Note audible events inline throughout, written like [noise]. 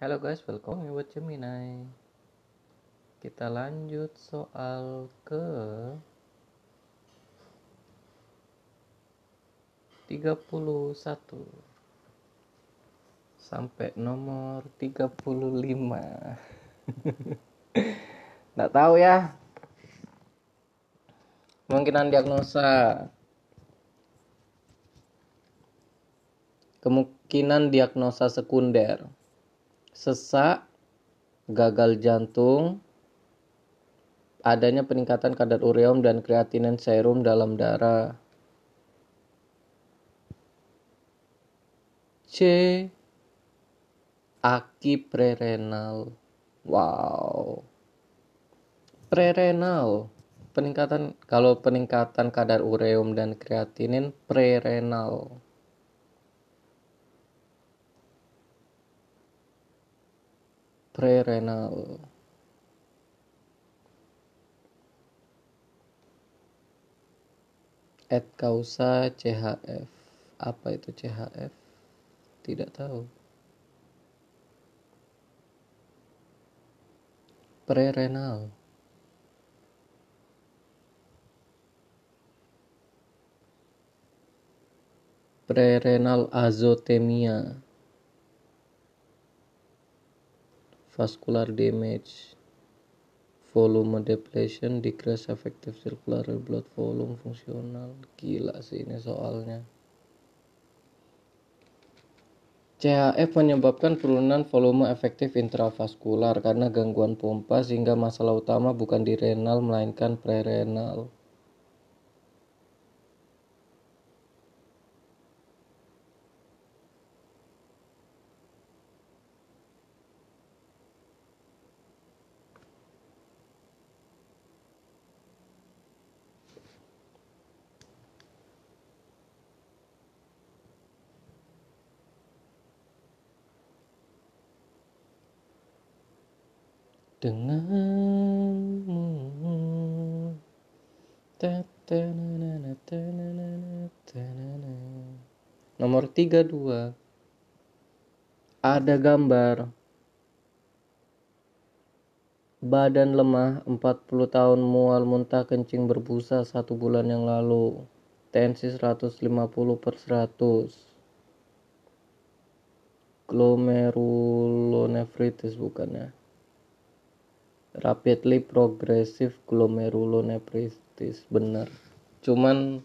Halo guys, welcome buat Gemini. Kita lanjut soal ke 31 sampai nomor 35. [laughs] Nggak tahu ya. Kemungkinan diagnosa. Kemungkinan diagnosa sekunder. Sesak, gagal jantung, adanya peningkatan kadar ureum dan kreatinin serum dalam darah. C. Aki prerenal. Wow. Prerenal. Peningkatan kalau peningkatan kadar ureum dan kreatinin prerenal. Prerenal. Et causa CHF. Apa itu CHF? Tidak tahu. Prerenal. Prerenal azotemia. Vascular damage. Volume depletion, decrease effective circulatory blood volume fungsional. Gila sih ini soalnya. CHF menyebabkan penurunan volume efektif intravaskular karena gangguan pompa sehingga masalah utama bukan di renal melainkan prerenal. denganmu nomor 32 ada gambar. Badan lemah 40 tahun mual muntah kencing berbusa satu bulan yang lalu. Tensi 150 per 100 glomerulonefritis bukannya rapidly progressive glomerulonephritis bener cuman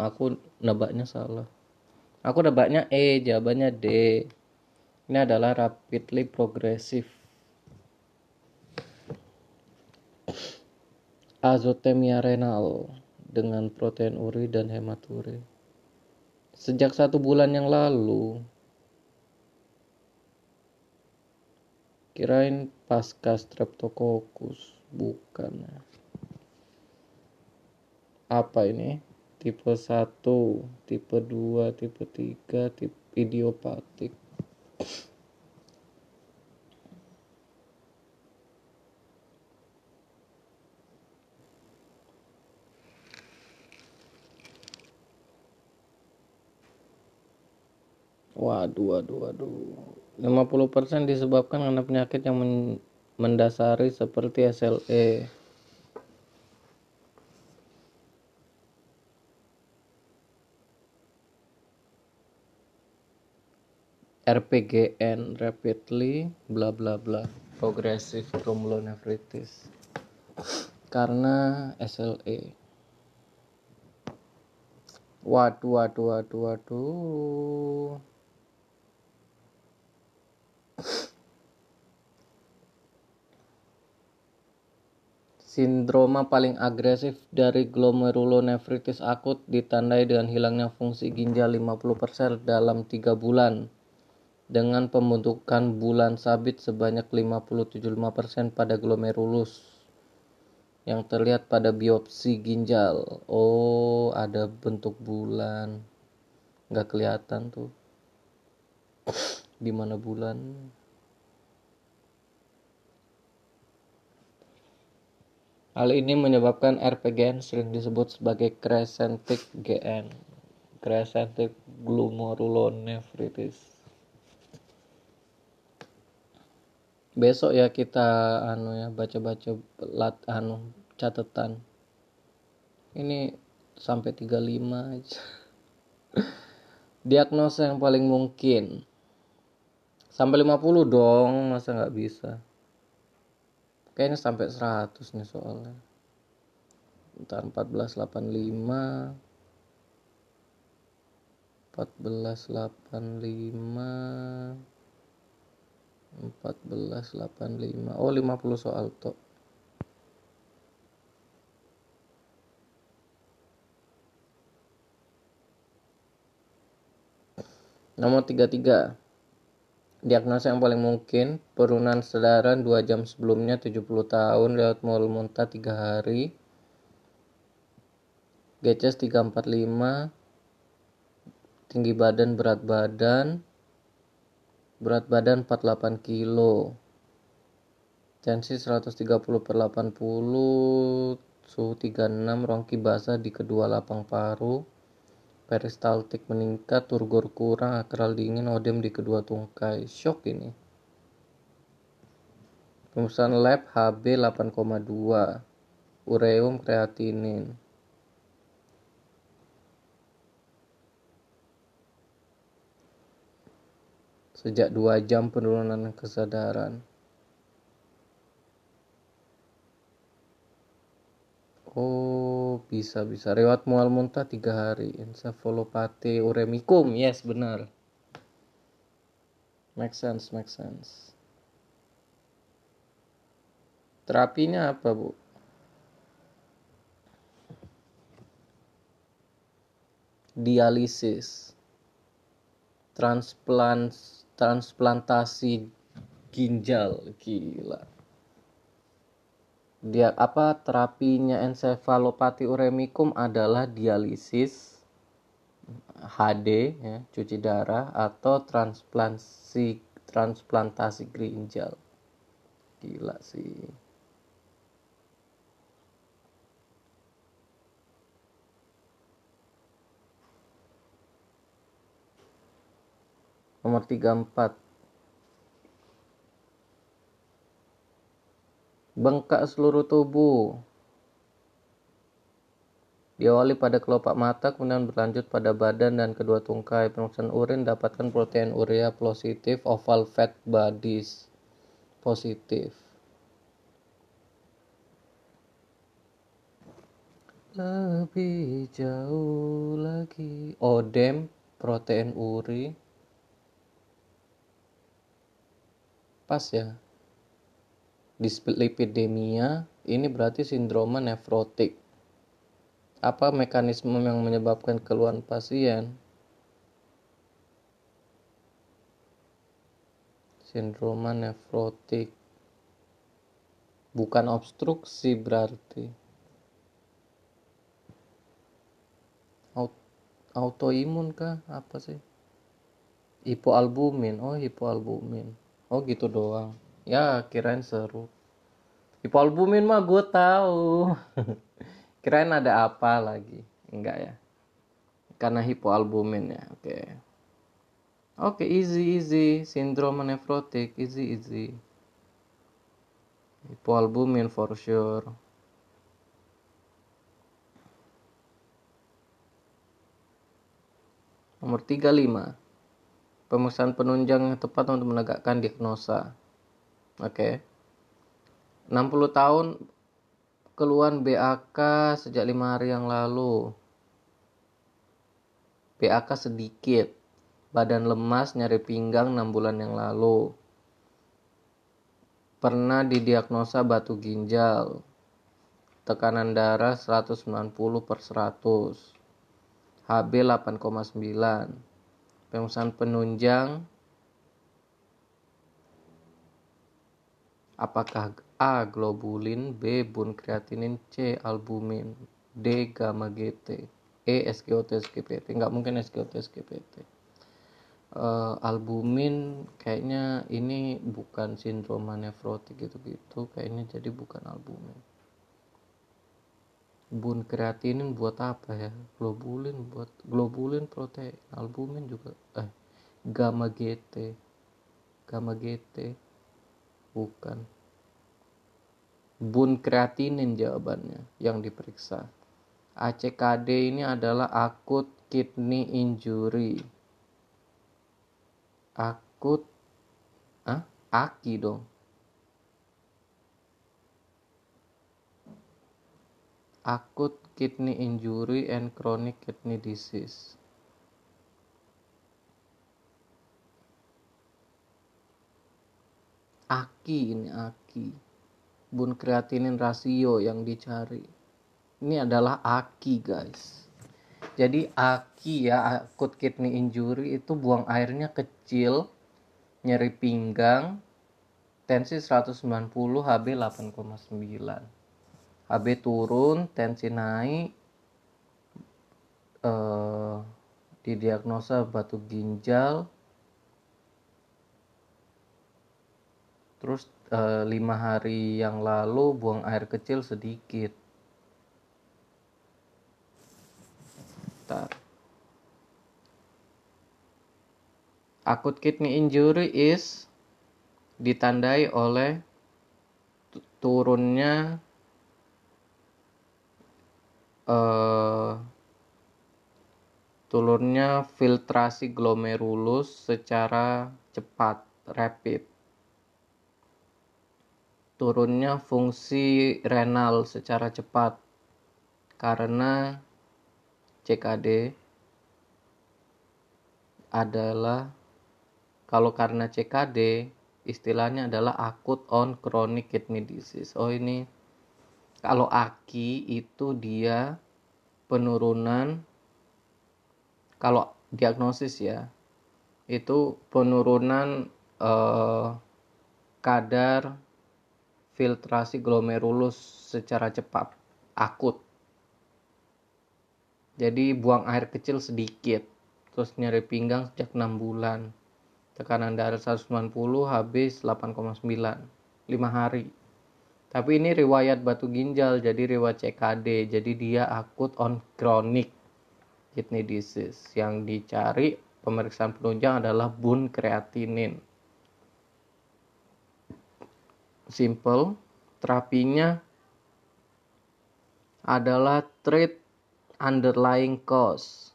aku nebaknya salah aku nebaknya E jawabannya D. Ini adalah rapidly progressive. Azotemia renal dengan protein uri dan hematuri. Sejak satu bulan yang lalu kirain pasca streptococcus bukan. Apa ini tipe 1 tipe 2 tipe 3 tipe idiopatik Waduh, waduh, waduh. 50% disebabkan karena penyakit yang mendasari seperti SLE. RPGN rapidly bla bla bla. Progressive glomerulonephritis karena SLE waduh waduh waduh waduh. Sindroma paling agresif dari glomerulonefritis akut ditandai dengan hilangnya fungsi ginjal 50% dalam 3 bulan dengan pembentukan bulan sabit sebanyak 50-75% pada glomerulus yang terlihat pada biopsi ginjal. Oh, ada bentuk bulan. Nggak kelihatan tuh. [sniffs] Di mana bulan? Hal ini menyebabkan RPGN sering disebut sebagai crescentic GN, crescentic glomerulonefritis. Besok ya kita anu ya baca-baca lat anu catatan. Ini sampai 35 aja. [laughs] Diagnosa yang paling mungkin. Sampai 50 dong masa nggak bisa? Kayaknya sampai 100 nih soalnya. Ntar 1485 1485 1485 oh 50 soal toh Nomor 33. Diagnosa yang paling mungkin, penurunan sedaran 2 jam sebelumnya 70 tahun lewat mual muntah 3 hari. GCS 345 tinggi badan berat badan berat badan 48 kilo. Tensi 130 per 80 suhu 36 rongki basah di kedua lapang paru. Peristaltik meningkat turgor kurang akral dingin odem di kedua tungkai. Shock ini. Pemeriksaan lab HB 8,2 ureum kreatinin sejak dua jam penurunan kesadaran. Oh, bisa bisa. Rewat mual muntah tiga hari. Encephalopathy uremicum. Yes, benar. Make sense, make sense. Terapinya apa, Bu? Dialisis. Transplants transplantasi ginjal. Gila. Dia apa terapinya encephalopati uremicum adalah dialisis HD ya, cuci darah atau transplantasi transplantasi ginjal. Gila sih nomor 34 bengkak seluruh tubuh. Diawali pada kelopak mata kemudian berlanjut pada badan dan kedua tungkai. Pemeriksaan urin dapatkan protein urea positif oval fat bodies positif. Lebih jauh lagi. Odem protein uri pas ya. Dislipidemia ini berarti sindroma nefrotik apa mekanisme yang menyebabkan keluhan pasien? Sindroma nefrotik bukan obstruksi berarti. Autoimun kah? Apa sih? Hipoalbumin. Oh hipoalbumin oh gitu doang. Ya kirain seru. Hipoalbumin mah gue tahu. [laughs] Kirain ada apa lagi? Enggak ya? Karena hipoalbumin ya oke. Okay. oke okay, easy easy. Sindrom nefrotik easy easy. Hipoalbumin for sure. Nomor 35 pemeriksaan penunjang yang tepat untuk menegakkan diagnosa. Oke. Okay. 60 tahun keluhan BAK sejak lima hari yang lalu. BAK sedikit, badan lemas, nyari pinggang 6 bulan yang lalu. Pernah didiagnosa batu ginjal, tekanan darah 190 per 100, HB 8,9 pemeriksaan penunjang apakah A globulin, B bun kreatinin, C albumin, D gamma GT, E SGOT SGPT. Nggak mungkin SGOT SGPT. Uh, eh, albumin kayaknya ini bukan sindroma nefrotik gitu-gitu, kayaknya jadi bukan albumin bun kreatinin buat apa ya? Globulin buat globulin protein albumin juga eh gamma GT gamma GT dilakukan bun kreatinin jawabannya yang diperiksa. ACKD ini adalah akut kidney injury. Akut ah aki dong akut kidney injury and chronic kidney disease. Aki ini aki. Bun kreatinin rasio yang dicari. Ini adalah aki guys. Jadi aki ya akut kidney injury itu buang airnya kecil nyeri pinggang tensi 190 HB 8,9 HB turun tensi naik eh, didiagnosa batu ginjal terus eh, lima hari yang lalu buang air kecil sedikit Bentar. akut kidney injury is ditandai oleh turunnya uh, turunnya filtrasi glomerulus secara cepat rapid turunnya fungsi renal secara cepat karena CKD adalah kalau karena CKD istilahnya adalah akut on chronic kidney disease. Oh ini kalau AKI itu dia penurunan kalau diagnosis ya itu penurunan eh, kadar filtrasi glomerulus secara cepat, akut. Jadi buang air kecil sedikit, terus nyeri pinggang sejak 6 bulan. Tekanan darah 190, HB 8,9, 5 hari. Tapi ini riwayat batu ginjal, jadi riwayat CKD, jadi dia akut on chronic kidney disease. Yang dicari pemeriksaan penunjang adalah bun kreatinin. Simple. Terapinya adalah treat underlying cause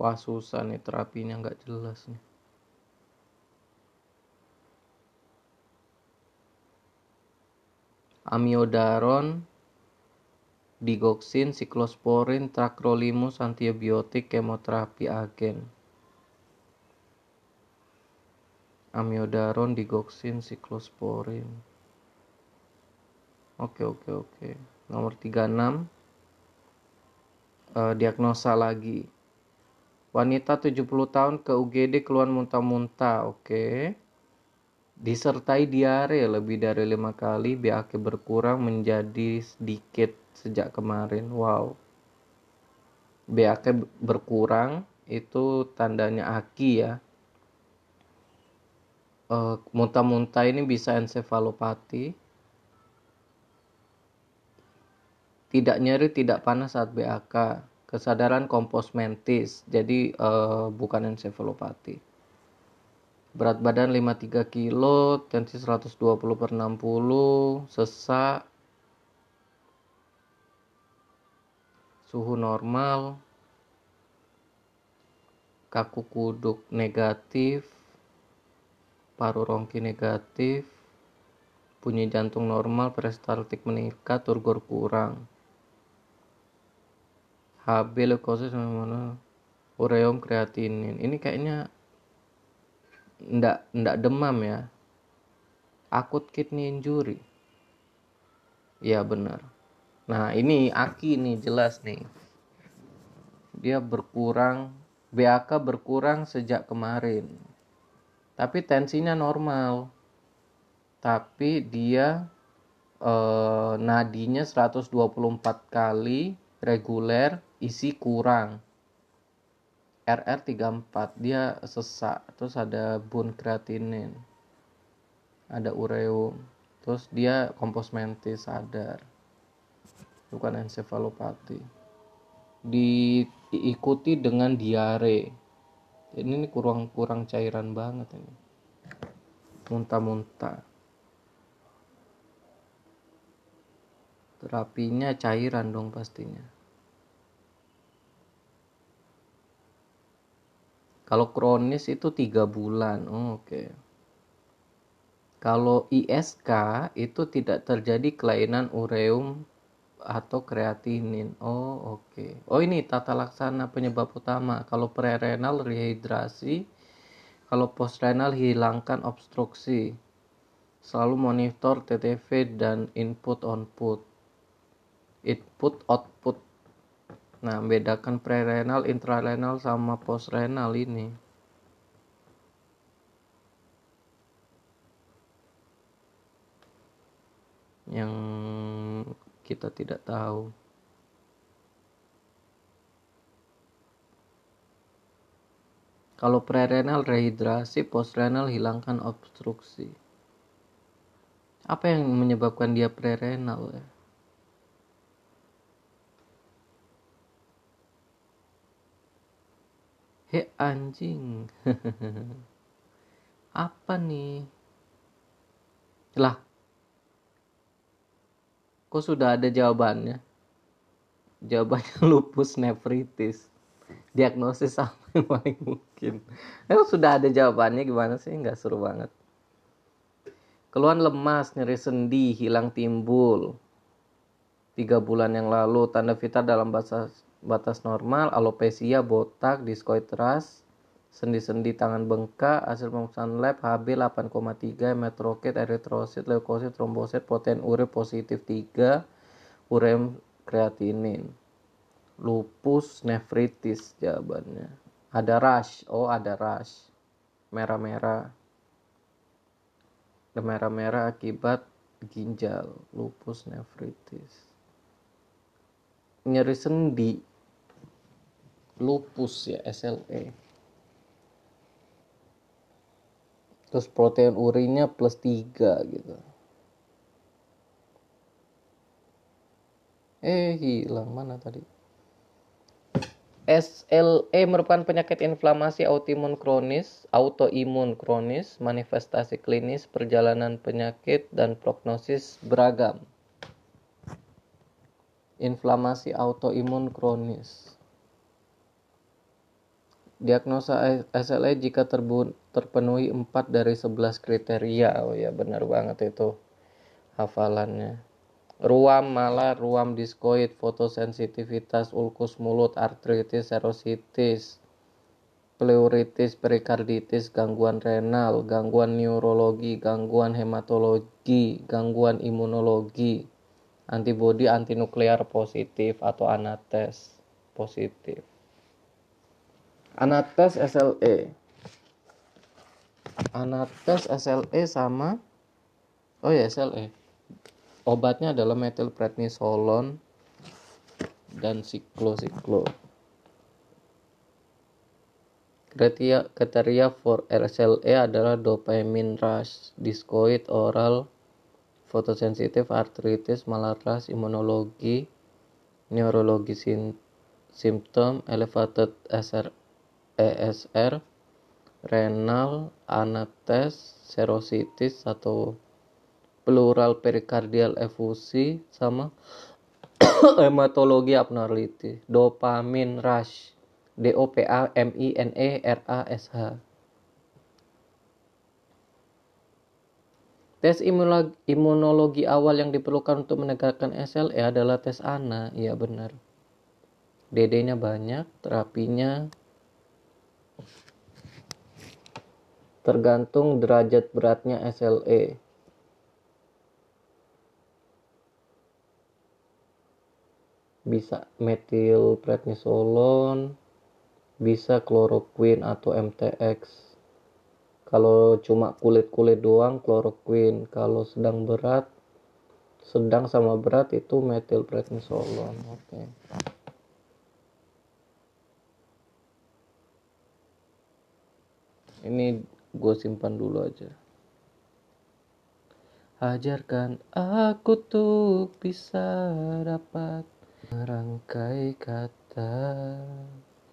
Wah susah nih terapinya nggak jelas nih. amiodaron, digoxin, siklosporin, tacrolimus, antibiotik, kemoterapi agen. Amiodaron, digoxin, siklosporin. Oke, oke, oke. Nomor 36. Uh, diagnosa lagi. Wanita 70 tahun ke UGD keluhan muntah-muntah. Oke. Okay disertai diare lebih dari lima kali BAK berkurang menjadi sedikit sejak kemarin wow BAK berkurang itu tandanya aki ya uh, muntah-muntah ini bisa ensefalopati tidak nyeri tidak panas saat BAK kesadaran kompos mentis. Jadi uh, bukan ensefalopati. Berat badan 53 kilo tensi 120 per 60 sesak. Suhu normal. Kaku kuduk negatif. Paru rongki negatif. Bunyi jantung normal peristaltik meningkat turgor kurang HB leukosis mana? Ureum kreatinin. Ini kayaknya ndak ndak demam ya. Akut kidney injury. Ya benar. Nah ini aki nih jelas nih. Dia berkurang BAK berkurang sejak kemarin. Tapi tensinya normal. Tapi dia eh, nadinya 124 kali reguler isi kurang. RR34 dia sesak terus ada bone creatinine ada ureum terus dia kompos mentis sadar bukan ensefalopati diikuti dengan diare. Ini, ini kurang kurang cairan banget ini. Muntah-muntah. Terapinya cairan dong pastinya kalau kronis itu tiga bulan oh, oke okay. kalau ISK itu tidak terjadi kelainan ureum atau kreatinin. Oh, oke. Okay. Oh, ini tata laksana penyebab utama. Kalau prerenal rehidrasi, kalau postrenal hilangkan obstruksi. Selalu monitor TTV dan input output. Input output. Nah, bedakan prerenal, intrarenal sama postrenal ini. Yang kita tidak tahu. Kalau prerenal rehidrasi, postrenal hilangkan obstruksi. Apa yang menyebabkan dia prerenal ya? He anjing. [laughs] Apa nih? Lah, kok sudah ada jawabannya? Jawabannya [laughs] lupus nefritis. Diagnosis apa yang paling mungkin. Eh sudah ada jawabannya? Gimana sih? Nggak seru banget. Keluhan lemas nyeri sendi hilang timbul. Tiga bulan yang lalu tanda vital dalam batas batas normal alopecia botak diskoid ras sendi-sendi tangan bengkak, hasil pemeriksaan lab HB 8,3, metrokit, eritrosit, leukosit, trombosit, protein ure positif 3, urem kreatinin. Lupus nefritis jawabannya. Ada rash, oh ada rash. Merah-merah. Merah-merah akibat ginjal, lupus nefritis. Nyeri sendi, lupus ya SLE terus protein urinnya plus 3 gitu eh hilang mana tadi SLE merupakan penyakit inflamasi autoimun kronis, autoimun kronis, manifestasi klinis, perjalanan penyakit, dan prognosis beragam. Inflamasi autoimun kronis. Diagnosa SLE jika terpenuhi 4 dari 11 kriteria. Oh ya benar banget itu hafalannya. Ruam malah ruam diskoid, fotosensitivitas, ulkus mulut, artritis, serositis, pleuritis, perikarditis, gangguan renal, gangguan neurologi, gangguan hematologi, gangguan imunologi, antibodi antinuklear positif atau anates positif. Anates SLE. Anates SLE sama Oh ya SLE. Obatnya adalah metilprednisolon dan siklo-siklo. Kriteria, kriteria for SLE adalah dopamine rush, discoid, oral, fotosensitif, artritis, malaras, imunologi, neurologi sim simptom, elevated SR, ESR, renal, anates, serositis atau pleural perikardial efusi sama [coughs] hematologi abnormality, dopamin rush, DOPA MINE RASH. Tes imunologi awal yang diperlukan untuk menegakkan SLE adalah tes ANA, iya benar. DD-nya banyak, terapinya tergantung derajat beratnya SLE. Bisa metilprednisolon, bisa chloroquine atau MTX. Kalau cuma kulit-kulit doang chloroquine, kalau sedang berat sedang sama berat itu metilprednisolon. Oke. Okay. Ini gue simpan dulu aja. Ajarkan aku tuh bisa dapat merangkai kata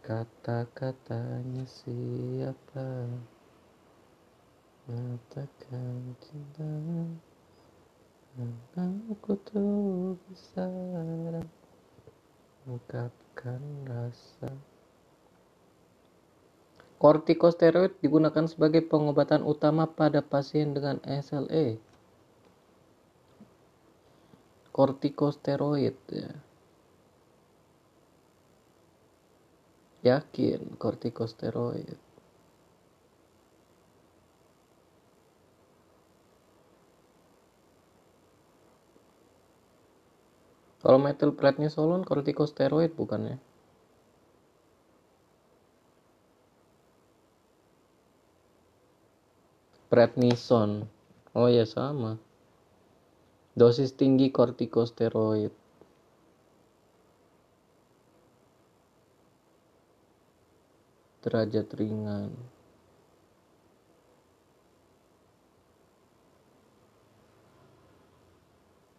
Kata-katanya siapa? Mengatakan cinta Aku tuh bisa Mengungkapkan rasa Kortikosteroid digunakan sebagai pengobatan utama pada pasien dengan SLE. Kortikosteroid ya. Yakin kortikosteroid. Kalau metilprednisolon kortikosteroid bukan prednison. Oh ya sama. Dosis tinggi kortikosteroid. Derajat ringan.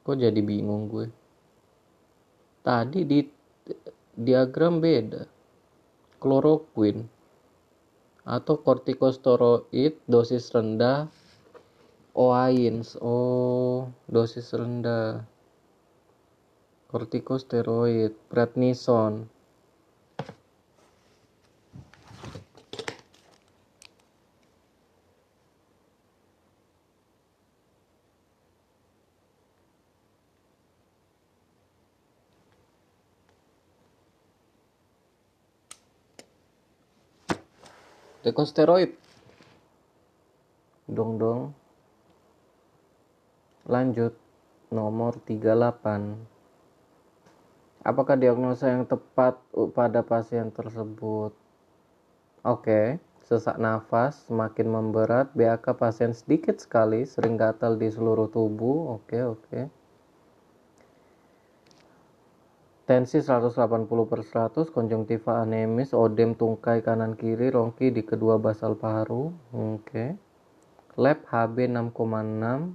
Kok jadi bingung gue? Tadi di diagram beda. Kloroquine atau kortikosteroid dosis rendah OAINS. Oh dosis rendah. Kortikosteroid prednison Dekosteroid. Dong dong. Lanjut. Nomor 38. Apakah diagnosa yang tepat pada pasien tersebut? Oke, sesak nafas semakin memberat, BAK pasien sedikit sekali, sering gatal di seluruh tubuh. Oke, oke. Tensi 180 per 100, konjungtiva anemis, odem tungkai kanan kiri, rongki di kedua basal paru. Oke. Okay. Lab HB 6,6,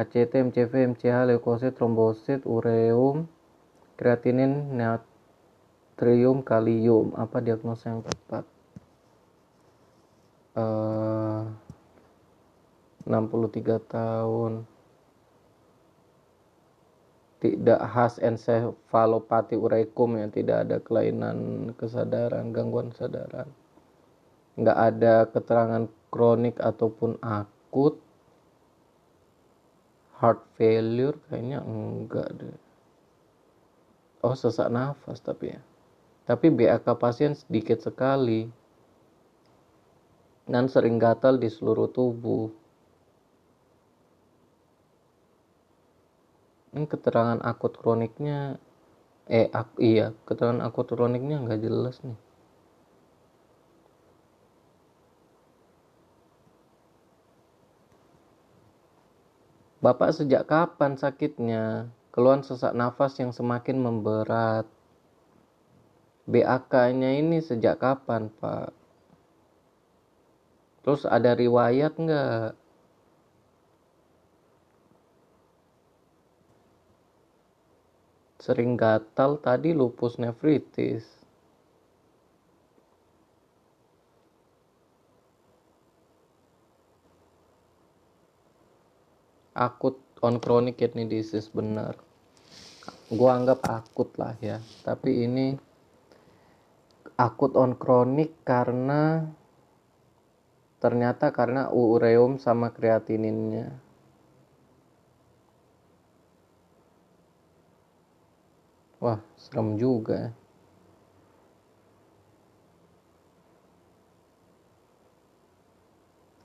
HCT, MCV, MCH, leukosit, trombosit, ureum, kreatinin, natrium, kalium. Apa diagnosa yang tepat? Eh, uh, 63 tahun tidak khas encefalopati ureikum yang tidak ada kelainan kesadaran, gangguan kesadaran. Nggak ada keterangan kronik ataupun akut. Heart failure kayaknya enggak deh. Oh sesak nafas tapi ya. Tapi BAK pasien sedikit sekali. Dan sering gatal di seluruh tubuh. Ini keterangan akut kroniknya eh ak, iya keterangan akut kroniknya nggak jelas nih Bapak sejak kapan sakitnya? Keluhan sesak nafas yang semakin memberat. BAK-nya ini sejak kapan, Pak? Terus ada riwayat nggak? Sering gatal tadi lupus nefritis. Akut on chronic kidney disease benar. Gua anggap akut lah ya tapi ini akut on chronic karena ternyata karena ureum sama kreatininnya Wah, serem juga.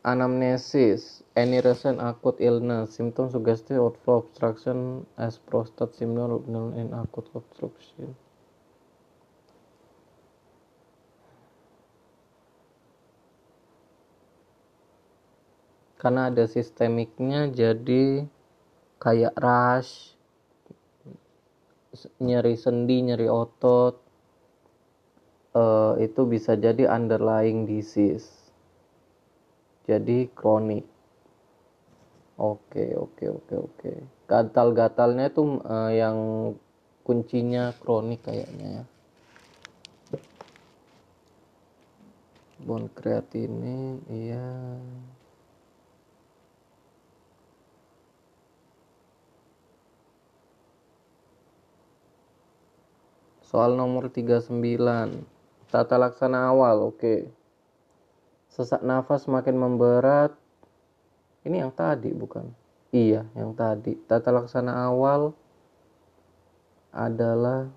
Anamnesis, any recent acute illness, symptom suggestive outflow obstruction as prostate similar in acute obstruction. Karena ada sistemiknya jadi kayak rash, nyeri sendi, nyeri otot, uh, itu bisa jadi underlying disease. Jadi kronik. Oke, oke, oke, oke. Gatal-gatalnya itu uh, yang kuncinya kronik kayaknya ya. Bon kreatinin, iya. Soal nomor 39. Tata laksana awal, oke. Sesak nafas semakin memberat, ini yang tadi bukan iya yang tadi tata laksana awal adalah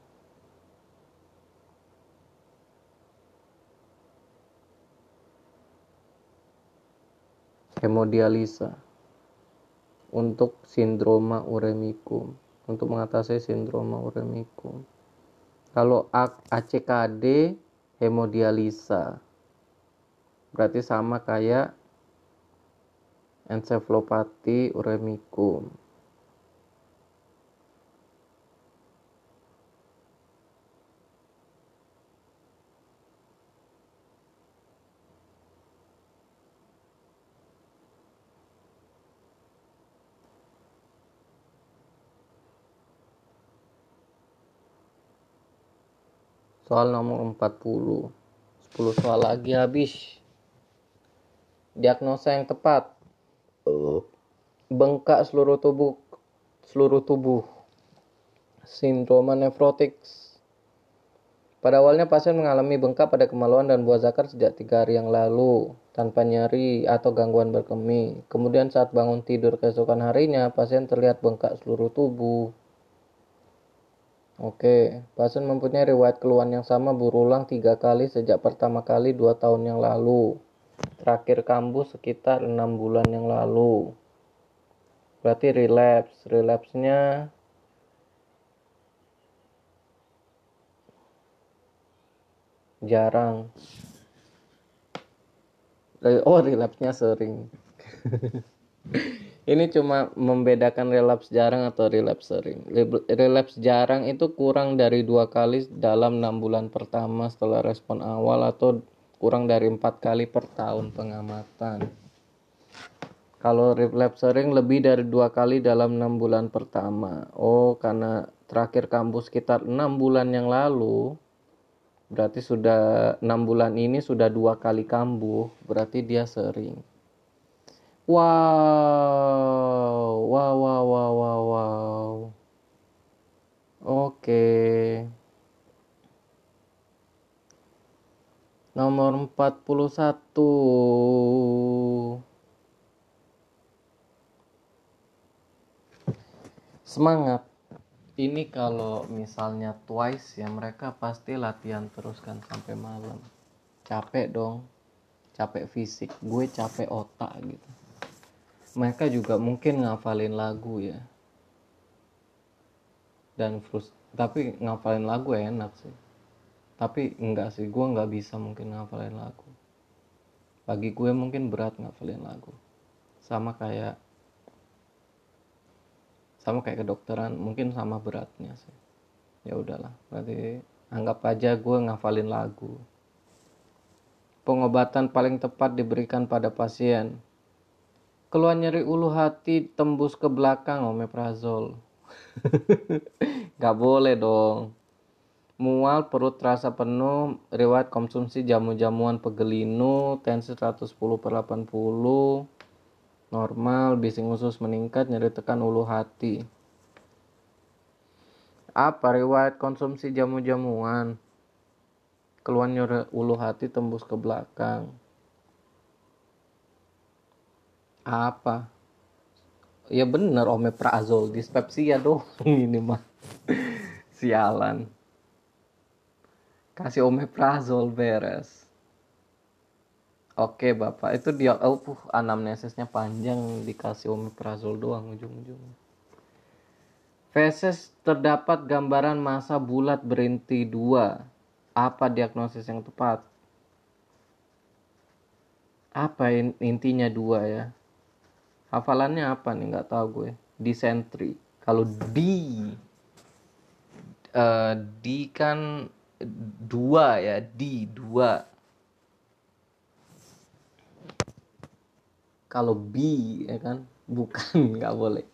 hemodialisa untuk sindroma uremicum untuk mengatasi sindroma uremicum kalau ACKD hemodialisa. Berarti sama kayak Encephalopathy uremicum Soal nomor 40. 10 soal lagi habis. Diagnosa yang tepat bengkak seluruh tubuh seluruh tubuh sindroma nefrotik pada awalnya pasien mengalami bengkak pada kemaluan dan buah zakar sejak tiga hari yang lalu tanpa nyeri atau gangguan berkemih. Kemudian saat bangun tidur keesokan harinya, pasien terlihat bengkak seluruh tubuh. Oke, pasien mempunyai riwayat keluhan yang sama berulang tiga kali sejak pertama kali dua tahun yang lalu. Terakhir kambuh sekitar enam bulan yang lalu. Berarti relapse. Relapse-nya jarang. Oh, relapse-nya sering. [laughs] Ini cuma membedakan relapse jarang atau relapse sering. Relapse jarang itu kurang dari dua kali dalam enam bulan pertama setelah respon awal atau kurang dari empat kali per tahun pengamatan. Kalau relapse sering lebih dari dua kali dalam enam bulan pertama. Oh, karena terakhir kampus sekitar enam bulan yang lalu, berarti sudah enam bulan ini sudah dua kali kambuh, berarti dia sering. Wow, wow, wow, wow, wow, wow. Oke. Nomor 41. Semangat. Ini kalau misalnya twice ya mereka pasti latihan terus kan sampai malam. Capek dong. Capek fisik. Gue capek otak gitu. Mereka juga mungkin ngafalin lagu ya. Dan frust tapi ngafalin lagu enak sih. Tapi enggak sih gue nggak bisa mungkin ngafalin lagu. Bagi gue mungkin berat ngafalin lagu. Sama kayak sama kayak kedokteran mungkin sama beratnya sih. Ya udahlah berarti anggap aja gue ngafalin lagu. Pengobatan paling tepat diberikan pada pasien keluar nyeri ulu hati tembus ke belakang omeprazol [laughs] Gak boleh dong mual, perut terasa penuh, riwayat konsumsi jamu-jamuan pegelinu, tensi 110 per 80, normal, bising usus meningkat, nyeri tekan ulu hati. Apa riwayat konsumsi jamu-jamuan? Keluar nyeri ulu hati tembus ke belakang. Apa? Ya bener omeprazol, dispepsia dong. [laughs] Ini mah. Sialan. Kasih omeprazol beres. Oke bapak. Itu dia oh puh, anamnesisnya panjang. Dikasih omeprazol doang ujung-ujung feses terdapat gambaran masa bulat berinti dua. Apa diagnosis yang tepat? Apa intinya dua ya hafalannya apa nih? Nggak tahu gue. Disentri kalau di uh, di kan dua ya. Di dua. Kalau B ya kan? Bukan [laughs] nggak boleh.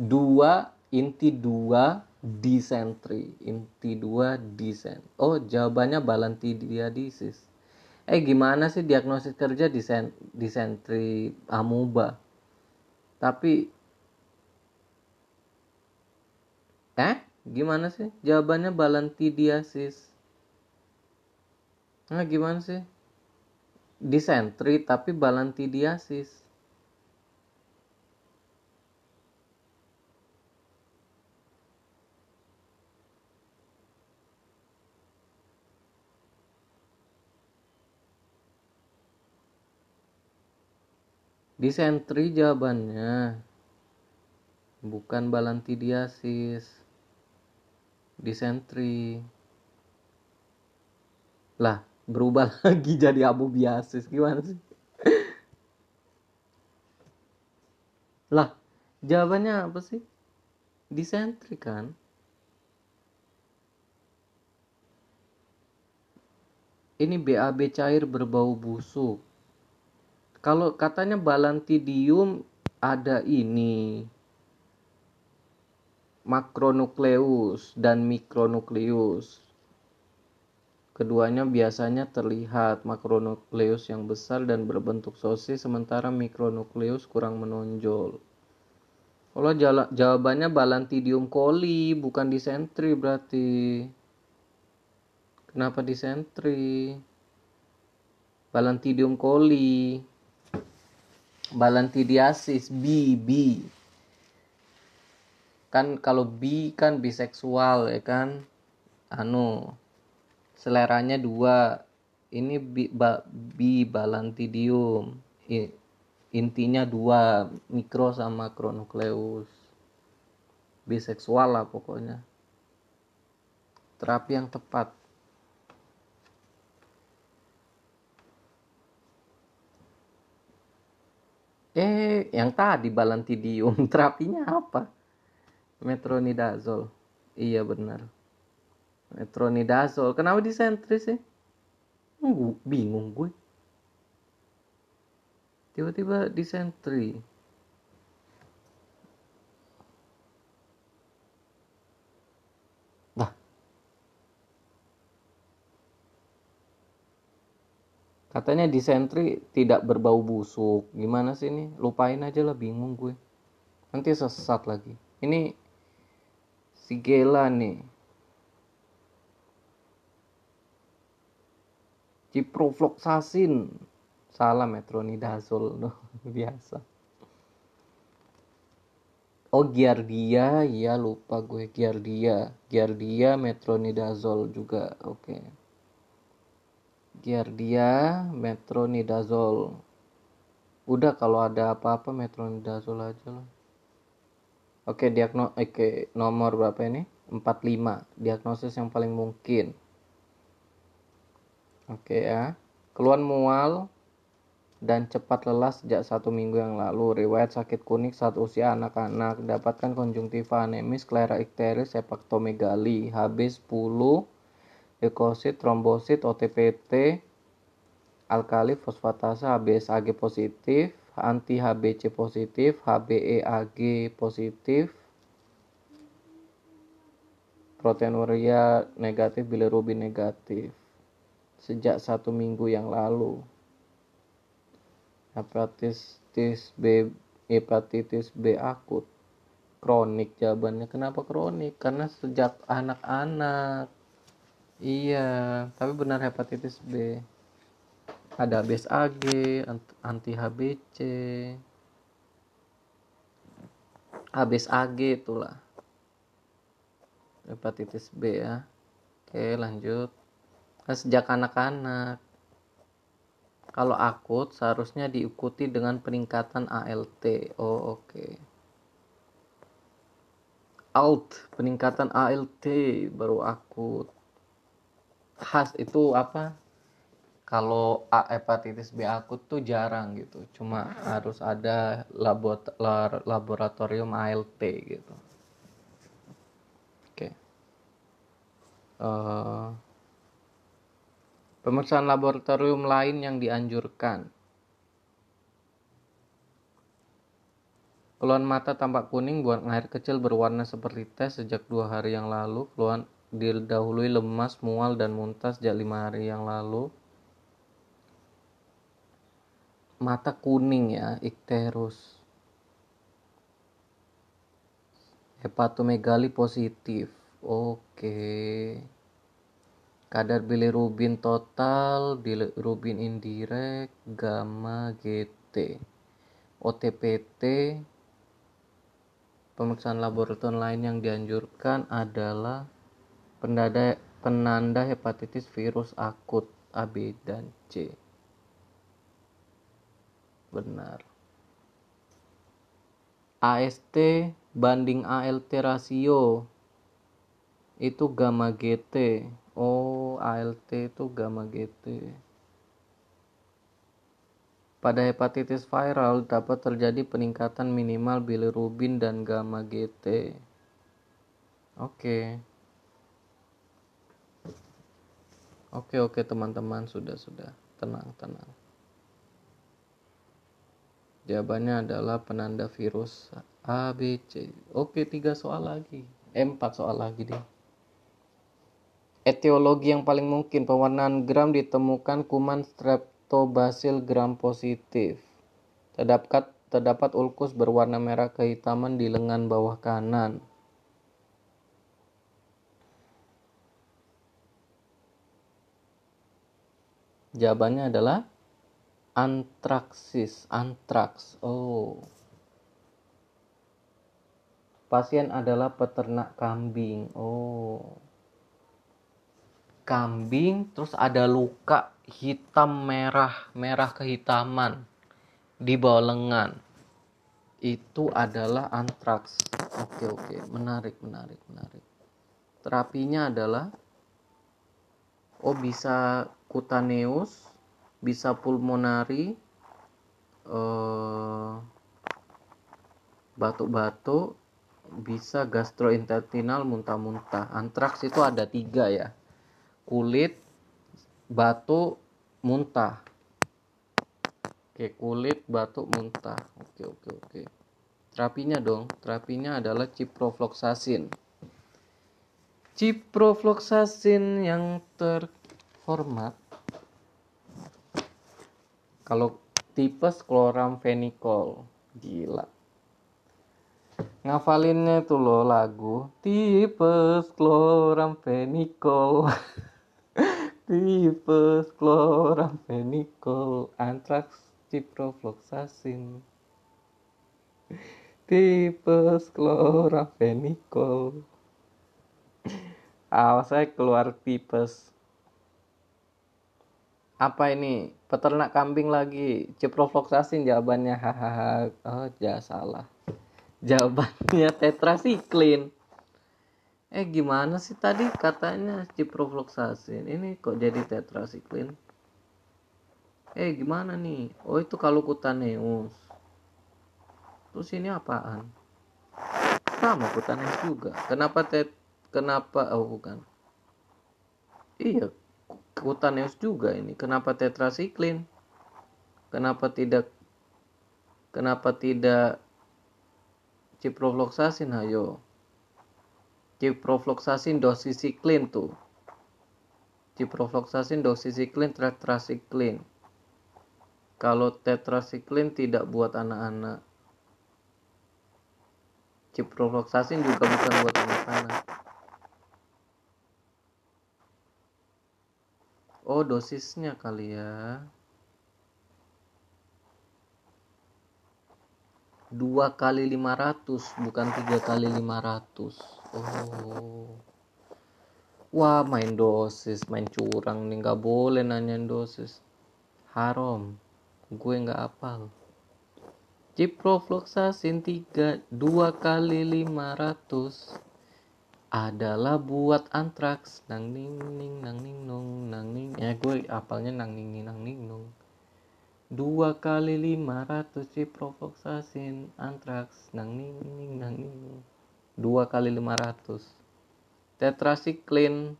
Dua inti dua disentri inti dua disen oh jawabannya balantidiasis. Eh gimana sih diagnosis kerja disen disentri amuba tapi eh? Gimana sih? Jawabannya balantidiasis nah gimana sih? Disentri tapi balantidiasis Disentri jawabannya. Bukan balantidiasis. Disentri. Lah, berubah [laughs] lagi jadi amoebiasis. Gimana sih? lah, jawabannya apa sih? Disentri kan? Ini BAB cair berbau busuk kalau katanya balantidium ada ini makronukleus dan mikronukleus. Keduanya biasanya terlihat makronukleus yang besar dan berbentuk sosis sementara mikronukleus kurang menonjol. Kalau jawabannya balantidium coli bukan disentri berarti. Kenapa disentri? Balantidium coli balantidiasis B B. Kan kalau B kan biseksual ya kan? Anu seleranya dua. Ini B, ba, B balantidium. Intinya dua mikro sama makronukleus biseksual lah pokoknya. Terapi yang tepat Eh, yang tadi balantidium [laughs] terapinya apa? Metronidazol. Iya benar. Metronidazol. Kenapa disentri sih? Bingung gue. Tiba-tiba disentri. Katanya disentri tidak berbau busuk. Gimana sih ini? Lupain aja lah, bingung gue. Nanti sesat lagi. Ini si Gela nih. Ciprofloxacin. Salah metronidazol. [laughs] Biasa. Oh Giardia, ya lupa gue Giardia. Giardia metronidazol juga. Oke. Okay. Giardia metronidazol udah kalau ada apa-apa metronidazol aja lah. Oke diagno oke nomor berapa ini? 45 diagnosis yang paling mungkin. Oke ya. Keluhan mual dan cepat lelah sejak satu minggu yang lalu. Riwayat sakit kuning saat usia anak-anak. Dapatkan konjungtiva anemis, sklera ikteris, hepatomegali, HB 10, leukosit, trombosit, OTPT, alkali fosfatase HBsAg positif, anti HBC positif, HBeAg positif, proteinuria negatif, bilirubin negatif sejak satu minggu yang lalu. Hepatitis B, hepatitis B akut, kronik jawabannya. Kenapa kronik? Karena sejak anak-anak Iya, tapi benar hepatitis B. Ada BSAG, anti HBC. HBsAg itulah. Hepatitis B ya. Oke, lanjut. Nah, sejak anak-anak. Kalau akut seharusnya diikuti dengan peningkatan ALT. Oh, oke. Okay. Alt, peningkatan ALT baru akut khas itu apa kalau A hepatitis B akut tuh jarang gitu cuma harus ada laboratorium ALT gitu oke okay. uh, eh, pemeriksaan laboratorium lain yang dianjurkan Keluhan mata tampak kuning, buang air kecil berwarna seperti teh sejak dua hari yang lalu. Keluhan didahului lemas, mual, dan muntah sejak lima hari yang lalu. Mata kuning ya, ikterus. Hepatomegali positif. Oke. Kadar bilirubin total, bilirubin indirek, gamma GT. OTPT pemeriksaan laboratorium lain yang dianjurkan adalah penanda, penanda hepatitis virus akut A, B, dan C. Benar. AST banding ALT rasio itu gamma GT. Oh, ALT itu gamma GT. Pada hepatitis viral dapat terjadi peningkatan minimal bilirubin dan gamma GT. Oke. Oke, oke teman-teman, sudah sudah. Tenang, tenang. Jawabannya adalah penanda virus A, B, C. Oke, tiga soal lagi. Eh, empat soal lagi deh. Etiologi yang paling mungkin pewarnaan gram ditemukan kuman strep lactobacil gram positif. Terdapat, terdapat ulkus berwarna merah kehitaman di lengan bawah kanan. Jawabannya adalah antraksis, antraks. Oh. Pasien adalah peternak kambing. Oh. Kambing terus ada luka hitam merah merah kehitaman di bawah lengan itu adalah antraks oke oke menarik menarik menarik terapinya adalah oh bisa kutaneus bisa pulmonari eh, batuk-batuk bisa gastrointestinal muntah-muntah. Antraks itu ada tiga ya. Kulit batuk muntah. Oke kulit batuk muntah. Oke oke oke. Terapinya dong. Terapinya adalah ciprofloxacin ciprofloxacin yang terhormat kalau tipes chloramphenicol gila. Ngafalinnya tuh lo lagu tipes chloramphenicol. [laughs] Tipes chloramphenicol anthrax ciprofloxacin. Tipes chloramphenicol awas saya keluar tipes apa ini? Peternak kambing lagi. Ciprofloxacin jawabannya. Hahaha. Oh jangan salah. Jawabannya tetrasiklin. Eh gimana sih tadi katanya ciprofloxacin ini kok jadi tetrasiklin? Eh gimana nih? Oh itu kalau kutaneus terus ini apaan? Sama kutaneus juga. Kenapa tet kenapa? Oh bukan. Iya kutaneus juga ini. Kenapa tetrasiklin kenapa tidak kenapa tidak ciprofloxacin ayo. Ciprofloxacin dosisiklin tuh. Ciprofloxacin dosisiklin tetrasiklin kalau tetrasiklin tidak buat anak-anak ciprofloxacin juga bukan buat anak-anak oh dosisnya kali ya. Dua kali lima ratus bukan tiga kali lima ratus. Oh. Wah main dosis main curang nih nggak boleh nanya dosis. Haram. Gue nggak apal. Ciprofloxacin 3 2 kali 500 adalah buat antraks. Nang ning ning nang ning nung nang ning. Ya gue apalnya nang ning nang ning nung. Dua kali lima ratus ciprofloxacin antraks. Nang ning ning nang ning dua kali lima ratus. Tetrasiklin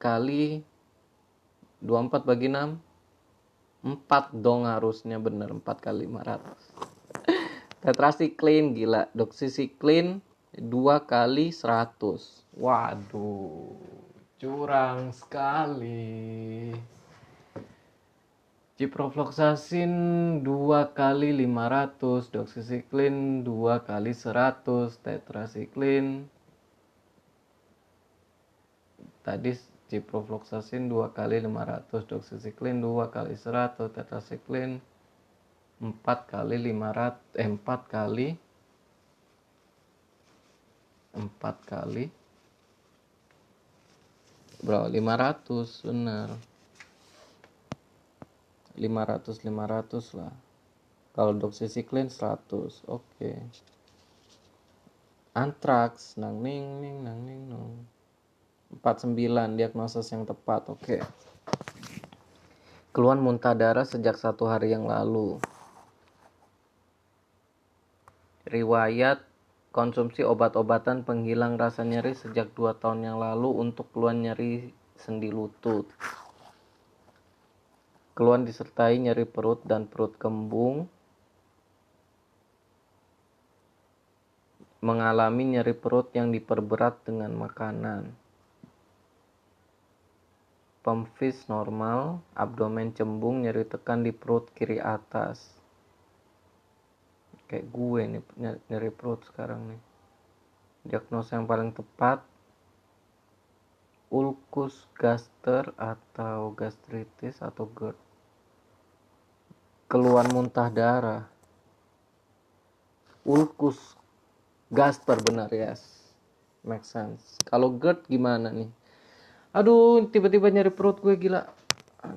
kali 24 bagi 6 4 dong harusnya bener empat kali 500 [laughs] tetrasiklin gila. Doksisiklin 2 kali 100 waduh curang sekali. Ciprofloxacin 2 kali 500 doxycycline 2 kali 100 tetracycline. Tadi ciprofloxacin 2 kali 500 doxycycline 2 kali 100 tetracycline 4 kali 500 eh, 4 kali 4 kali. Bro 500 bener. 500 500 lah. Kalau doxycycline 100 oke. Okay. antrax nang ning ning nang ning nong. 49 diagnosis yang tepat. Oke. Okay. keluhan muntah darah sejak satu hari yang lalu. Riwayat konsumsi obat-obatan penghilang rasa nyeri sejak 2 tahun yang lalu untuk keluhan nyeri sendi lutut. Keluhan disertai nyeri perut dan perut kembung. Mengalami nyeri perut yang diperberat dengan makanan. Pemfis normal, abdomen cembung, nyeri tekan di perut kiri atas. Kayak gue nih nyeri perut sekarang nih. Diagnosa yang paling tepat ulkus gaster atau gastritis atau GERD. Keluhan muntah darah. Ulkus gaster benar ya. Yes. Make sense. Kalau GERD gimana nih? aduh tiba-tiba nyeri perut gue gila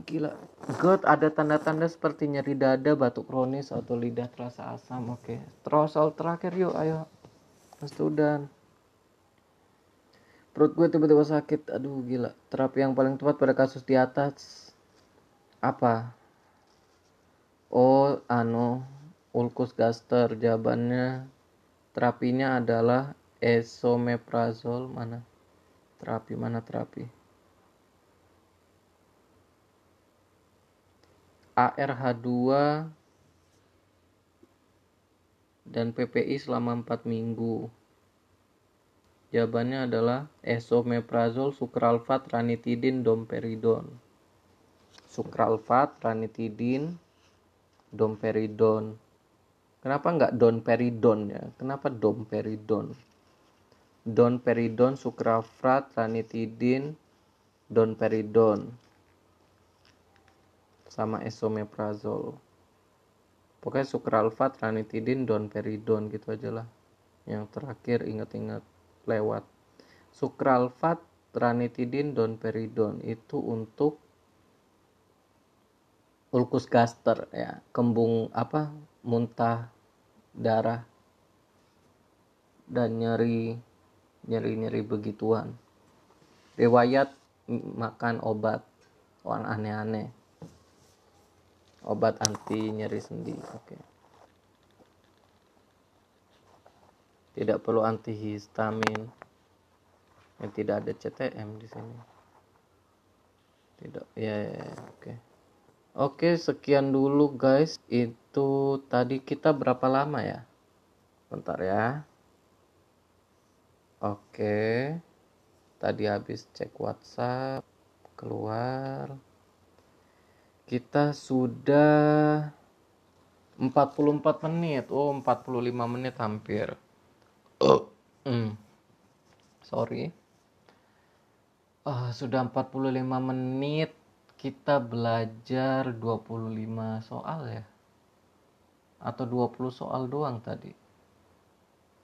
gila. GERD ada tanda-tanda seperti nyeri dada batuk kronis atau lidah terasa asam. Oke. Okay. terus soal terakhir yuk ayo. Mas Tudan. Perut gue tiba-tiba sakit. Aduh gila. Terapi yang paling tepat pada kasus di atas apa? Oh ano ulkus gaster. Jawabannya terapinya adalah esomeprazol mana? Terapi mana terapi ARH2 dan PPI selama 4 minggu? Jawabannya adalah esomeprazol, sukralfat, ranitidin, domperidon. Sukralfat, ranitidin, domperidon. Kenapa nggak donperidon ya? Kenapa domperidon? Donperidon, sukralfat, ranitidin, donperidon sama esomeprazol pokoknya sukralfat ranitidin donperidon gitu aja lah. Yang terakhir ingat-ingat lewat. Sukralfat ranitidin donperidon itu untuk ulkus gaster ya. Kembung apa muntah darah. Dan nyeri nyeri nyeri begituan. Riwayat makan obat orang aneh-aneh obat anti nyeri sendi oke. Okay. tidak perlu antihistamin. Yang tidak ada CTM di sini. Tidak ya, ya, ya oke. Okay. oke sekian dulu guys. Itu tadi kita berapa lama ya? Bentar ya. Oke. Tadi habis cek WhatsApp keluar kita sudah 44 menit. Oh, 45 menit hampir. Oh. Hmm. Sorry. Uh, sudah 45 menit kita belajar 25 soal ya. Atau 20 soal doang tadi.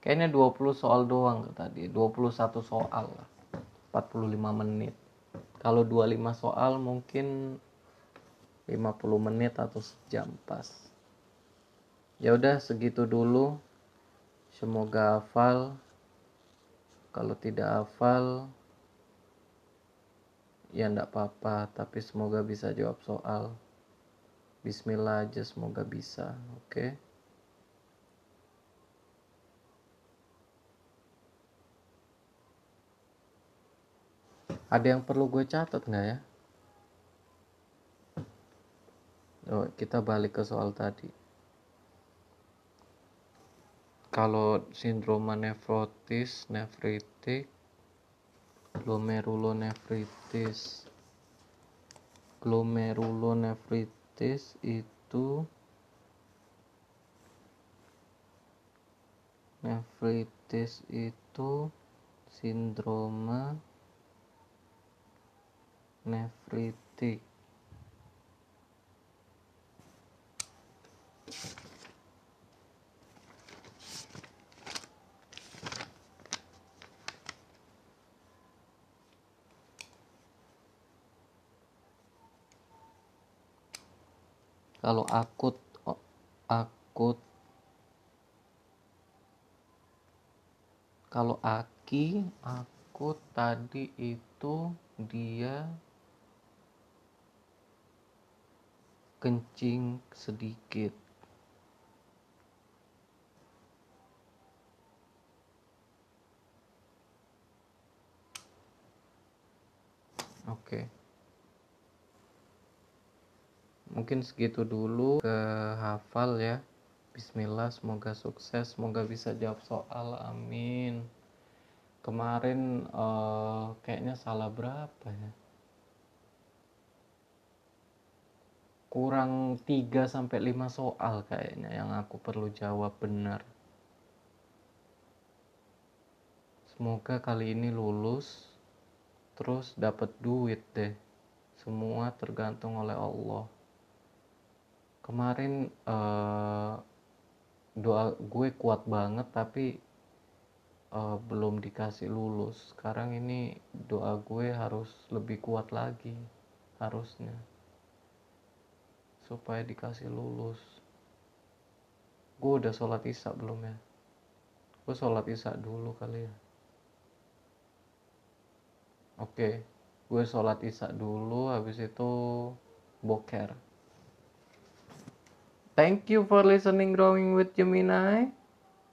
Kayaknya 20 soal doang tadi. 21 soal 45 menit. Kalau 25 soal mungkin 50 menit atau sejam pas. Ya udah segitu dulu. Semoga hafal. Kalau tidak hafal ya ndak apa-apa tapi semoga bisa jawab soal. Bismillah aja semoga bisa oke? Okay? ada yang perlu gue catat nggak ya Oh, kita balik ke soal tadi. kalau sindroma nefrotis nefritik glomerulonefritis glomerulonefritis itu nefritis itu sindroma nefritik kalau akut akut. Kalau aki akut tadi itu dia kencing sedikit oke. Mungkin segitu dulu ke hafal ya. Bismillah semoga sukses semoga bisa jawab soal amin. Kemarin uh, kayaknya salah berapa ya? Kurang 3 sampai 5 soal kayaknya yang aku perlu jawab benar. Semoga kali ini lulus terus dapat duit deh. Semua tergantung oleh Allah. Kemarin uh, doa gue kuat banget tapi uh, belum dikasih lulus. Sekarang ini doa gue harus lebih kuat lagi harusnya. Supaya dikasih lulus. Gue udah sholat isya belum ya? Gue sholat isya dulu kali ya oke gue sholat isya dulu habis itu boker Thank you for listening Growing with Gemini.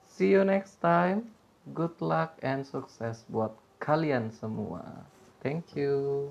See you next time. Good luck and sukses buat kalian semua. Thank you.